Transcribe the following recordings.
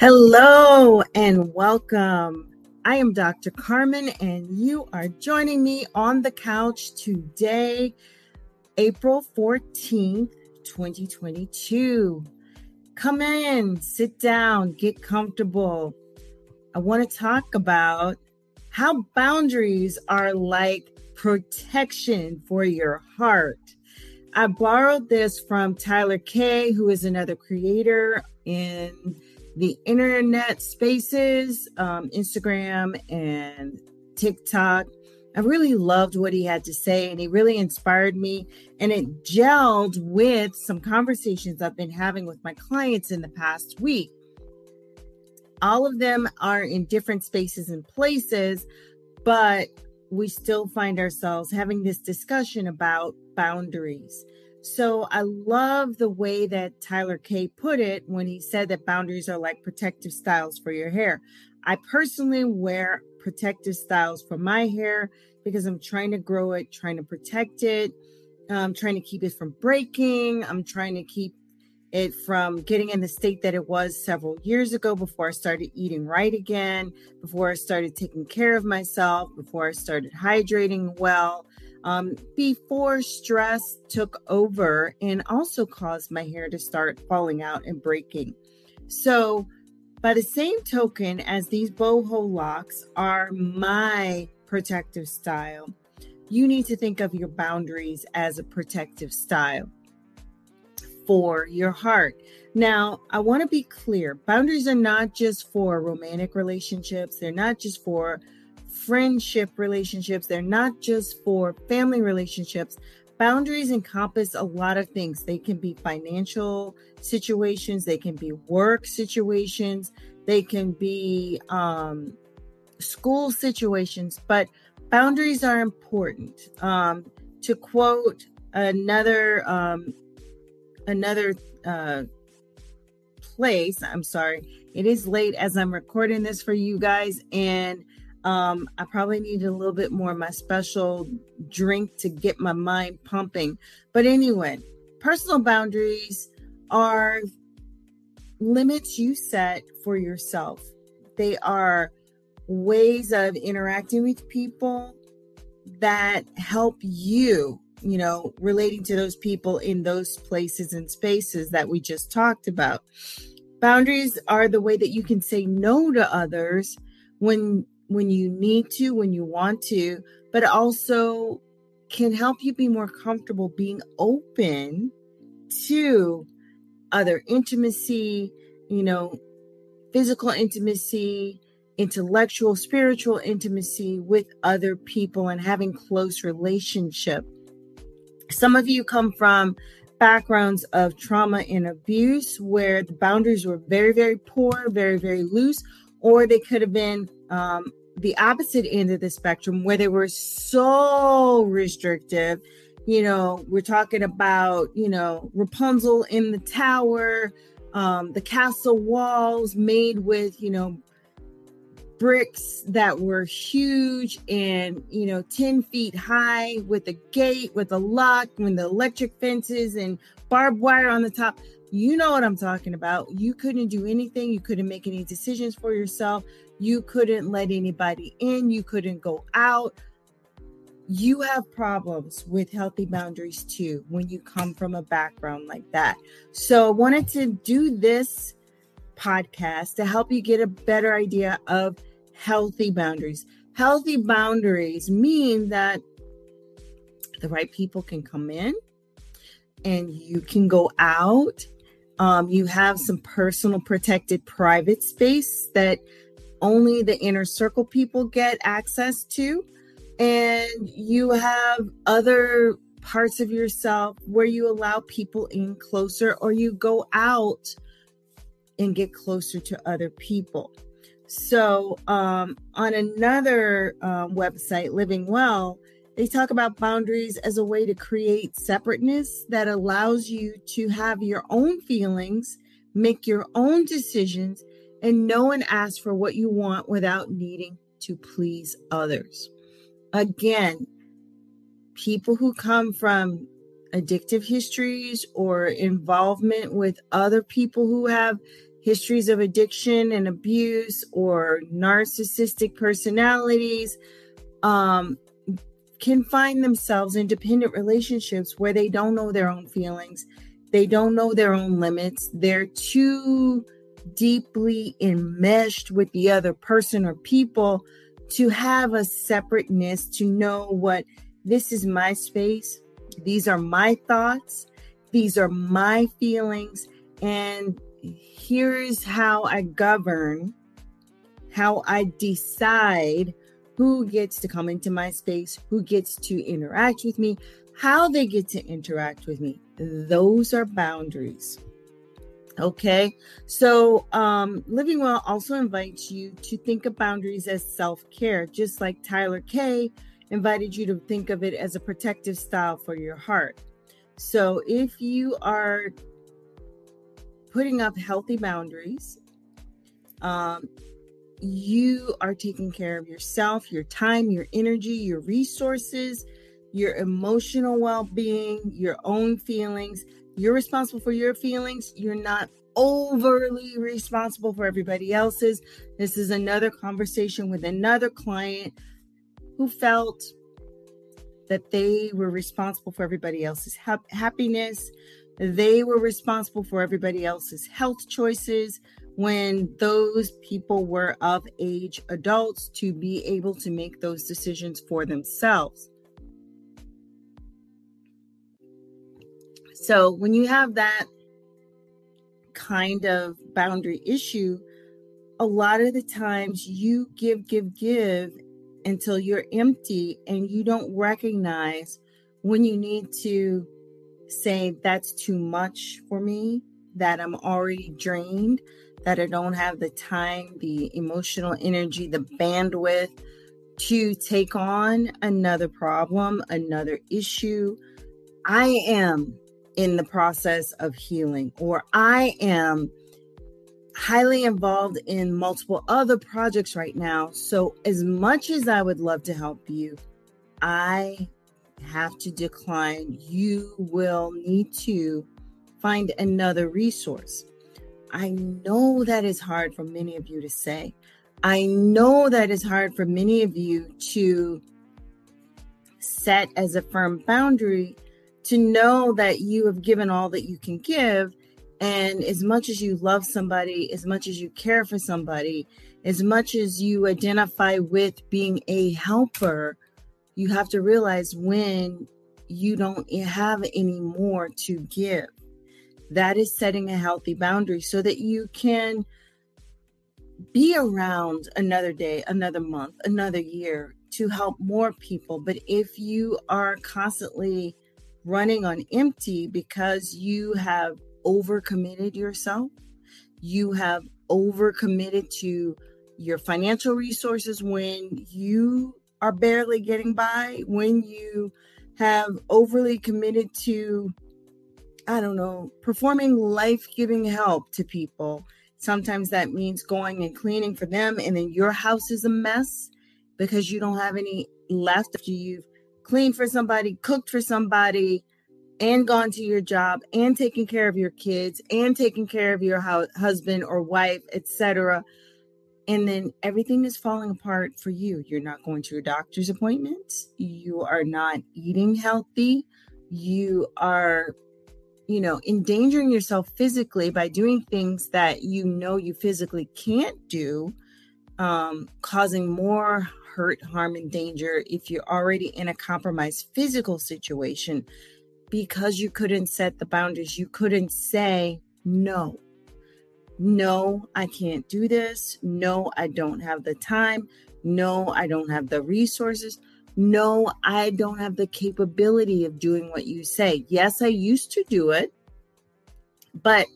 Hello and welcome. I am Dr. Carmen, and you are joining me on the couch today, April 14th, 2022. Come in, sit down, get comfortable. I want to talk about how boundaries are like protection for your heart. I borrowed this from Tyler Kay, who is another creator in the internet spaces, um, Instagram and TikTok. I really loved what he had to say, and he really inspired me. And it gelled with some conversations I've been having with my clients in the past week. All of them are in different spaces and places, but we still find ourselves having this discussion about boundaries. So I love the way that Tyler Kay put it when he said that boundaries are like protective styles for your hair. I personally wear protective styles for my hair because I'm trying to grow it, trying to protect it, I'm trying to keep it from breaking. I'm trying to keep it from getting in the state that it was several years ago before I started eating right again, before I started taking care of myself, before I started hydrating well um, before stress took over and also caused my hair to start falling out and breaking. So, by the same token, as these boho locks are my protective style, you need to think of your boundaries as a protective style for your heart. Now, I want to be clear boundaries are not just for romantic relationships, they're not just for friendship relationships, they're not just for family relationships. Boundaries encompass a lot of things. They can be financial situations, they can be work situations, they can be um, school situations, but boundaries are important. Um, to quote another um, another uh, place, I'm sorry, it is late as I'm recording this for you guys, and um, I probably need a little bit more of my special drink to get my mind pumping. But anyway, personal boundaries are limits you set for yourself. They are ways of interacting with people that help you, you know, relating to those people in those places and spaces that we just talked about. Boundaries are the way that you can say no to others when when you need to, when you want to, but also can help you be more comfortable being open to other intimacy, you know, physical intimacy, intellectual, spiritual intimacy with other people and having close relationship. Some of you come from backgrounds of trauma and abuse where the boundaries were very, very poor, very, very loose, or they could have been um, the opposite end of the spectrum where they were so restrictive. You know, we're talking about, you know, Rapunzel in the tower, um, the castle walls made with, you know, bricks that were huge and you know 10 feet high with a gate with a lock with the electric fences and barbed wire on the top you know what i'm talking about you couldn't do anything you couldn't make any decisions for yourself you couldn't let anybody in, you couldn't go out. You have problems with healthy boundaries too when you come from a background like that. So, I wanted to do this podcast to help you get a better idea of healthy boundaries. Healthy boundaries mean that the right people can come in and you can go out. Um, you have some personal protected private space that only the inner circle people get access to. And you have other parts of yourself where you allow people in closer or you go out and get closer to other people. So, um, on another um, website, Living Well, they talk about boundaries as a way to create separateness that allows you to have your own feelings, make your own decisions, and no one asks for what you want without needing to please others. Again, people who come from addictive histories or involvement with other people who have histories of addiction and abuse or narcissistic personalities um, can find themselves in dependent relationships where they don't know their own feelings, they don't know their own limits, they're too deeply enmeshed with the other person or people to have a separateness, to know what this is my space, these are my thoughts, these are my feelings, and here's how I govern, how I decide who gets to come into my space, who gets to interact with me, how they get to interact with me. Those are boundaries. Okay, so um, Living Well also invites you to think of boundaries as self care, just like Tyler Kay invited you to think of it as a protective style for your heart. So if you are putting up healthy boundaries, um, you are taking care of yourself, your time, your energy, your resources, your emotional well being, your own feelings. You're responsible for your feelings. You're not overly responsible for everybody else's. This is another conversation with another client who felt that they were responsible for everybody else's ha- happiness. They were responsible for everybody else's health choices when those people were of age adults to be able to make those decisions for themselves. So, when you have that kind of boundary issue, a lot of the times you give, give, give until you're empty and you don't recognize when you need to say, That's too much for me, that I'm already drained, that I don't have the time, the emotional energy, the bandwidth to take on another problem, another issue. I am in the process of healing, or I am highly involved in multiple other projects right now. So, as much as I would love to help you, I have to decline. You will need to find another resource. I know that is hard for many of you to say. I know that is hard for many of you to set as a firm boundary to know that you have given all that you can give. And as much as you love somebody, as much as you care for somebody, as much as you identify with being a helper, you have to realize when you don't have any more to give. That is setting a healthy boundary so that you can be around another day, another month, another year to help more people. But if you are constantly running on empty because you have overcommitted yourself, you have overcommitted to your financial resources when you are barely getting by, when you have overly committed to I don't know, performing life giving help to people. Sometimes that means going and cleaning for them, and then your house is a mess because you don't have any left after you've cleaned for somebody, cooked for somebody, and gone to your job, and taken care of your kids, and taken care of your husband or wife, etc. And then everything is falling apart for you. You're not going to your doctor's appointments. You are not eating healthy. You are you know, endangering yourself physically by doing things that you know you physically can't do, um, causing more hurt, harm, and danger if you're already in a compromised physical situation because you couldn't set the boundaries. You couldn't say, no, no, I can't do this. No, I don't have the time. No, I don't have the resources no, I don't have the capability of doing what you say. Yes, I used to do it, but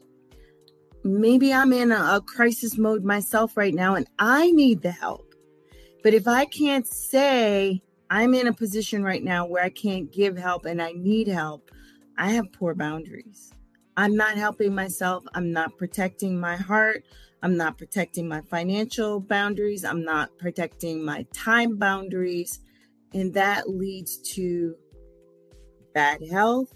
maybe I'm in a, a, crisis mode myself right now and I need the help. But if I can't say I'm in a position right now where I can't give help and I need help, I have poor boundaries. I'm not helping myself. I'm not protecting my heart. I'm not protecting my financial boundaries. I'm not protecting my time boundaries. And that leads to bad health,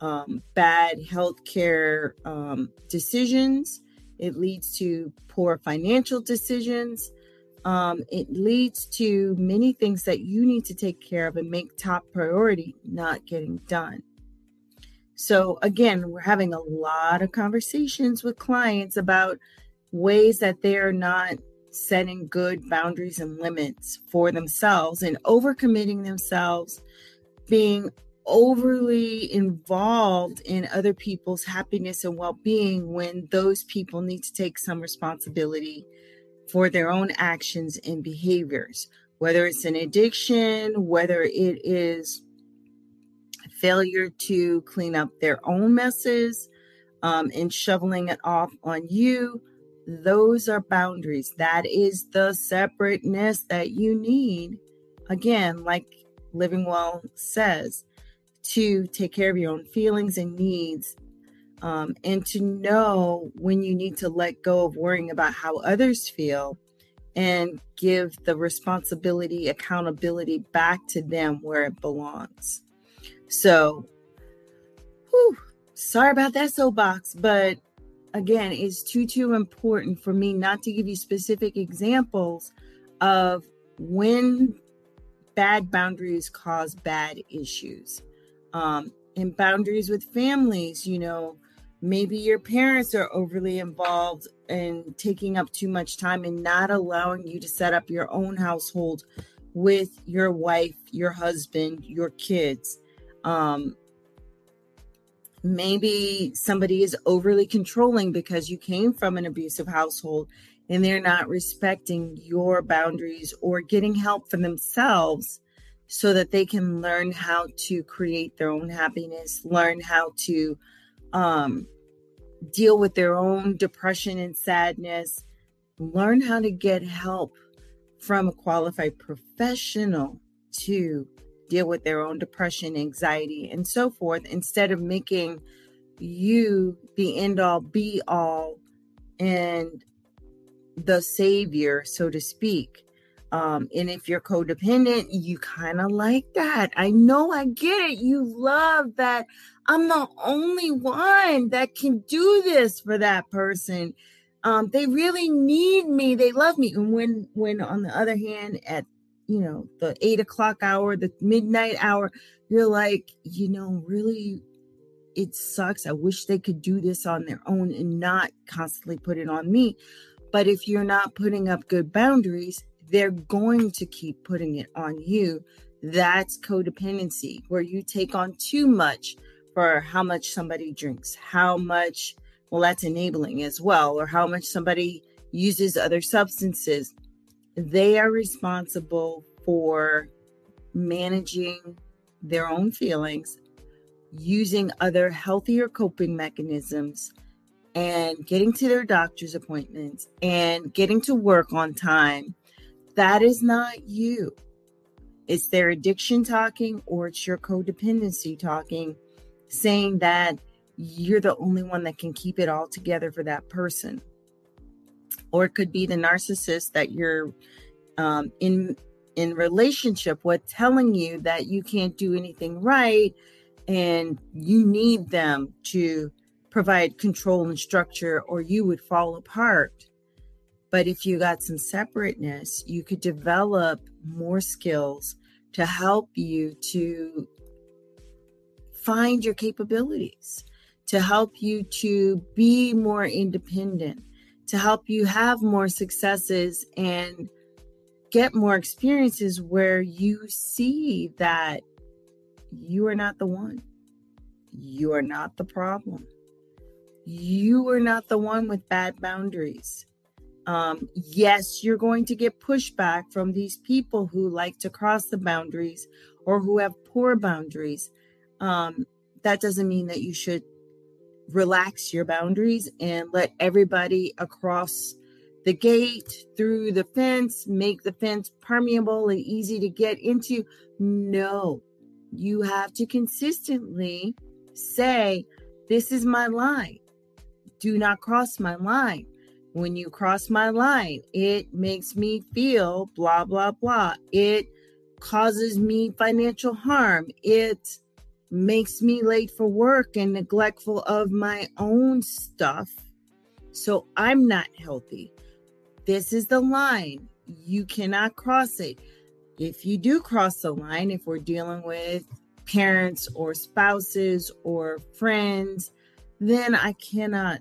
um, bad healthcare um, decisions. it leads to poor financial decisions. Um, it leads to many things that you need to take care of and make top priority not getting done. So, again, we're having a lot of conversations with clients about ways that they're not setting good boundaries and limits for themselves and overcommitting themselves, being overly involved in other people's happiness and well being when those people need to take some responsibility for their own actions and behaviors, whether it's an addiction, whether it is failure to clean up their own messes um, and shoveling it off on you. Those are boundaries. That is the separateness that you need. Again, like Living Well says, to take care of your own feelings and needs um, and to know when you need to let go of worrying about how others feel and give the responsibility, accountability back to them where it belongs. So, whew, sorry about that soapbox, but again, it's too, too important for me not to give you specific examples of when bad boundaries cause bad issues. Um, and boundaries with families, you know, maybe your parents are overly involved and taking up too much time and not allowing you to set up your own household with your wife, your husband, your kids. Um, maybe somebody is overly controlling because you came from an abusive household and they're not respecting your boundaries or getting help for themselves so that they can learn how to create their own happiness, learn how to um, deal with their own depression and sadness, learn how to get help from a qualified professional to deal with their own depression, anxiety, and so forth, instead of making you the end all be all and the savior, so to speak. Um, and if you're codependent, you kind of like that. I know I get it. You love that I'm the only one that can do this for that person. Um, they really need me. They love me. And when, when on the other hand, at you know the eight o'clock hour, the midnight hour, you're like, you know, really, it sucks. I wish they could do this on their own and not constantly put it on me. But if you're not putting up good boundaries, they're going to keep putting it on you. That's codependency, where you take on too much for how much somebody drinks, how much, well, that's enabling as well, or how much somebody uses other substances. They are responsible for managing their own feelings, using other healthier coping mechanisms, and getting to their doctor's appointments and getting to work on time that is not you. It's their addiction talking or it's your codependency talking, saying that you're the only one that can keep it all together for that person. Or it could be the narcissist that you're um, in in relationship with telling you that you can't do anything right and you need them to provide control and structure or you would fall apart. But if you got some separateness, you could develop more skills to help you to find your capabilities, to help you to be more independent, to help you have more successes and get more experiences where you see that you are not the one. You are not the problem. You are not the one with bad boundaries. Um, yes, you're going to get pushback from these people who like to cross the boundaries or who have poor boundaries. Um, that doesn't mean that you should relax your boundaries and let everybody across the gate through the fence make the fence permeable and easy to get into. No, you have to consistently say, This is my line. Do not cross my line when you cross my line, it makes me feel blah, blah, blah. It causes me financial harm. It makes me late for work and neglectful of my own stuff. So I'm not healthy. This is the line. You cannot cross it. If you do cross the line, if we're dealing with parents or spouses or friends, then I cannot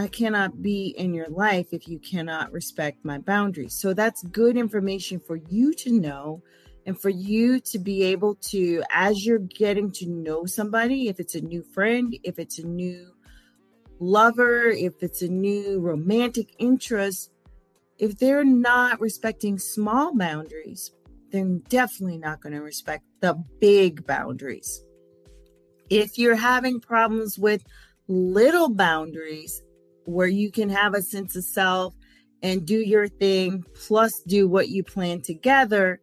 I cannot be in your life if you cannot respect my boundaries. So that's good information for you to know and for you to be able to as you're getting to know somebody, if it's a new friend, if it's a new lover, if it's a new romantic interest, if they're not respecting small boundaries, they're definitely not going to respect the big boundaries. If you're having problems with little boundaries where you can have a sense of self and do your thing, plus do what you plan together,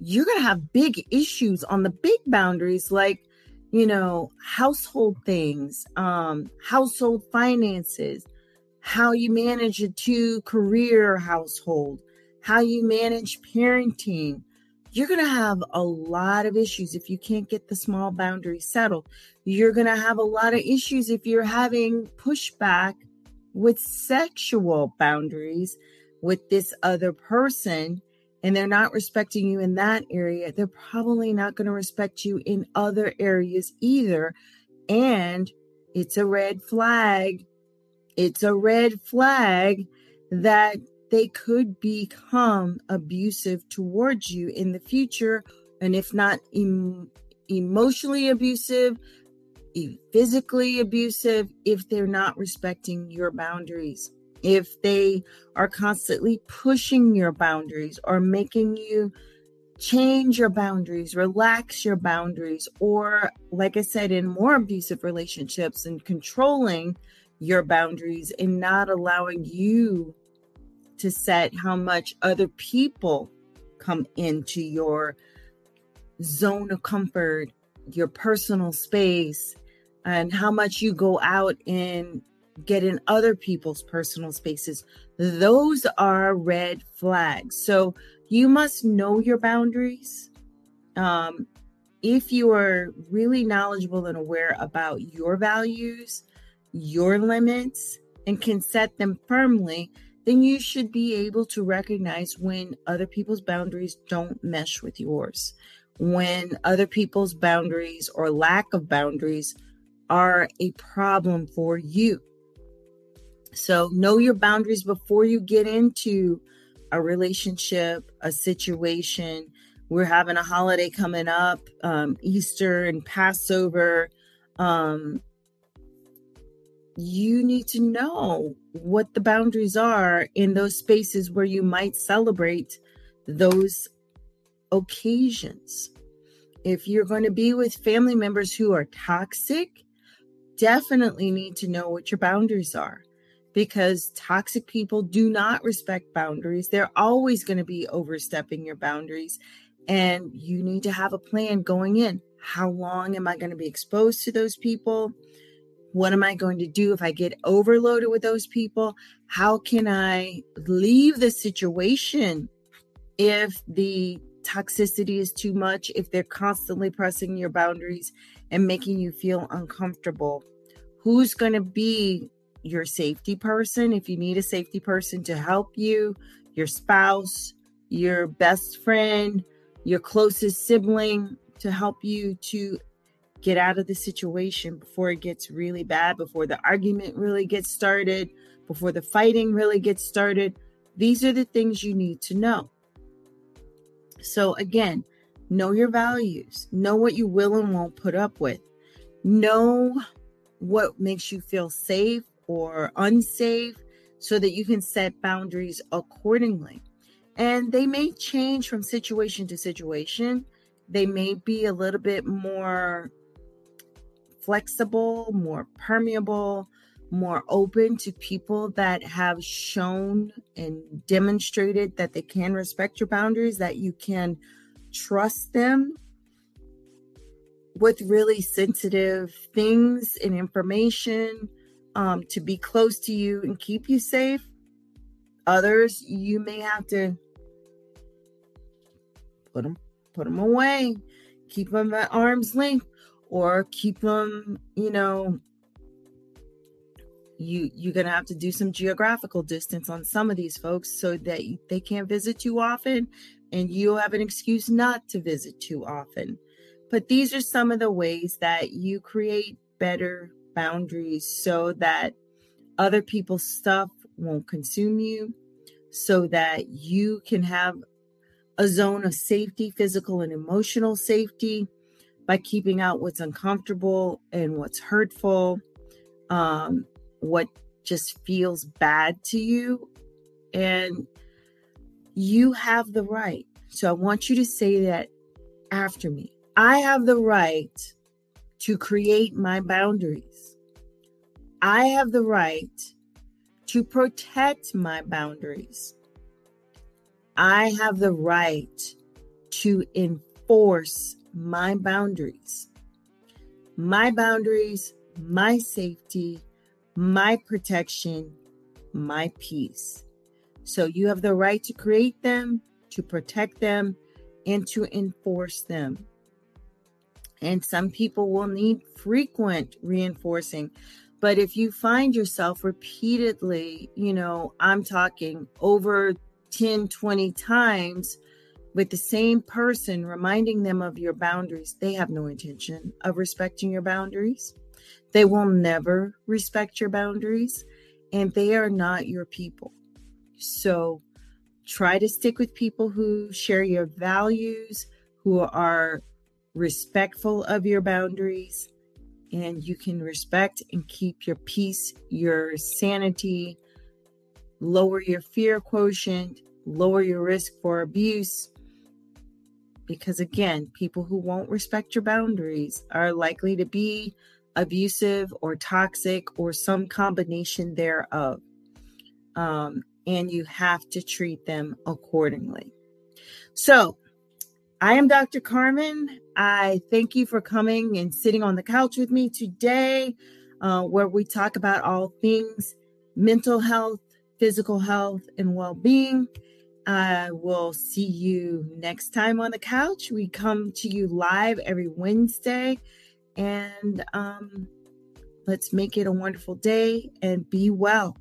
you're going to have big issues on the big boundaries like you know, household things, um, household finances, how you manage a two career household, how you manage parenting. You're going to have a lot of issues if you can't get the small boundaries settled. You're going to have a lot of issues if you're having pushback with sexual boundaries with this other person and they're not respecting you in that area, they're probably not going to respect you in other areas either. And it's a red flag. It's a red flag that they could become abusive towards you in the future. And if not em- emotionally abusive, physically abusive, if they're not respecting your boundaries if they are constantly pushing your boundaries or making you change your boundaries, relax your boundaries, or, like I said, in more abusive relationships and controlling your boundaries and not allowing you to set how much other people come into your zone of comfort, your personal space, and how much you go out and get in other people's personal spaces. Those are red flags. So you must know your boundaries. Um, if you are really knowledgeable and aware about your values, your limits, and can set them firmly, then you should be able to recognize when other people's boundaries don't mesh with yours, when other people's boundaries or lack of boundaries are a problem for you. So know your boundaries before you get into a relationship, a situation. We're having a holiday coming up, um, Easter and Passover. Um, you need to know what the boundaries are in those spaces where you might celebrate those occasions. If you're going to be with family members who are toxic, definitely need to know what your boundaries are because toxic people do not respect boundaries. They're always going to be overstepping your boundaries. And you need to have a plan going in. How long am I going to be exposed to those people? What am I going to do if I get overloaded with those people? How can I leave the situation if the toxicity is too much, if they're constantly pressing your boundaries and making you feel uncomfortable? Who's going to be your safety person, if you need a safety person to help you, your spouse, your best friend, your closest sibling to help you to get out of the situation before it gets really bad, before the argument really gets started, before the fighting really gets started. These are the things you need to know. So, again, know your values, know what you will and won't put up with, know what makes you feel safe, or unsafe so that you can set boundaries accordingly. And they may change from situation to situation. They may be a little bit more flexible, more permeable, more open to people that have shown and demonstrated that they can respect your boundaries, that you can trust them with really sensitive things and information um, to be close to you and keep you safe. Others, you may have to put them put them away, keep them at arm's length, or keep them, you know, you you're to have to do some geographical distance on some of these folks so that they can't visit too often and you'll have an excuse not to visit too often but these are some of the ways that you create better boundaries so that other people's stuff won't consume you so that you can have a zone of safety physical and emotional safety by keeping out what's uncomfortable and what's hurtful um, what just feels bad to you. And you have the right. So I want you to say that after me. I have the right to create my boundaries. I have the right to protect my boundaries. I have the right to enforce my boundaries. My boundaries, my safety, my protection, my peace. So you have the right to create them, to protect them, and to enforce them. And some people will need frequent reinforcing. But if you find yourself repeatedly, you know, I'm talking over 10, 20 times with the same person, reminding them of your boundaries, they have no intention of respecting your boundaries. They will never respect your boundaries and they are not your people. So try to stick with people who share your values, who are respectful of your boundaries, and you can respect and keep your peace, your sanity, lower your fear quotient, lower your risk for abuse. Because again, people who won't respect your boundaries are likely to be abusive or toxic or some combination thereof. Um, and you have to treat them accordingly. So, I am Dr. Carmen. I thank you for coming and sitting on the couch with me today, uh, where we talk about all things mental health, physical health, and well being. I will see you next time on the couch. We come to you live every Wednesday and um, let's make it a wonderful day and be well.